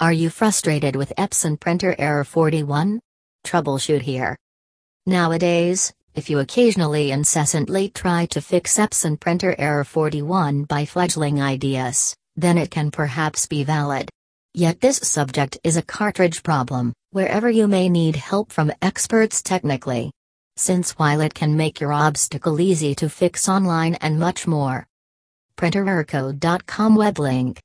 Are you frustrated with Epson printer error 41? Troubleshoot here. Nowadays, if you occasionally incessantly try to fix Epson printer error 41 by fledgling ideas, then it can perhaps be valid. Yet this subject is a cartridge problem, wherever you may need help from experts technically. Since while it can make your obstacle easy to fix online and much more. Printererrorcode.com web link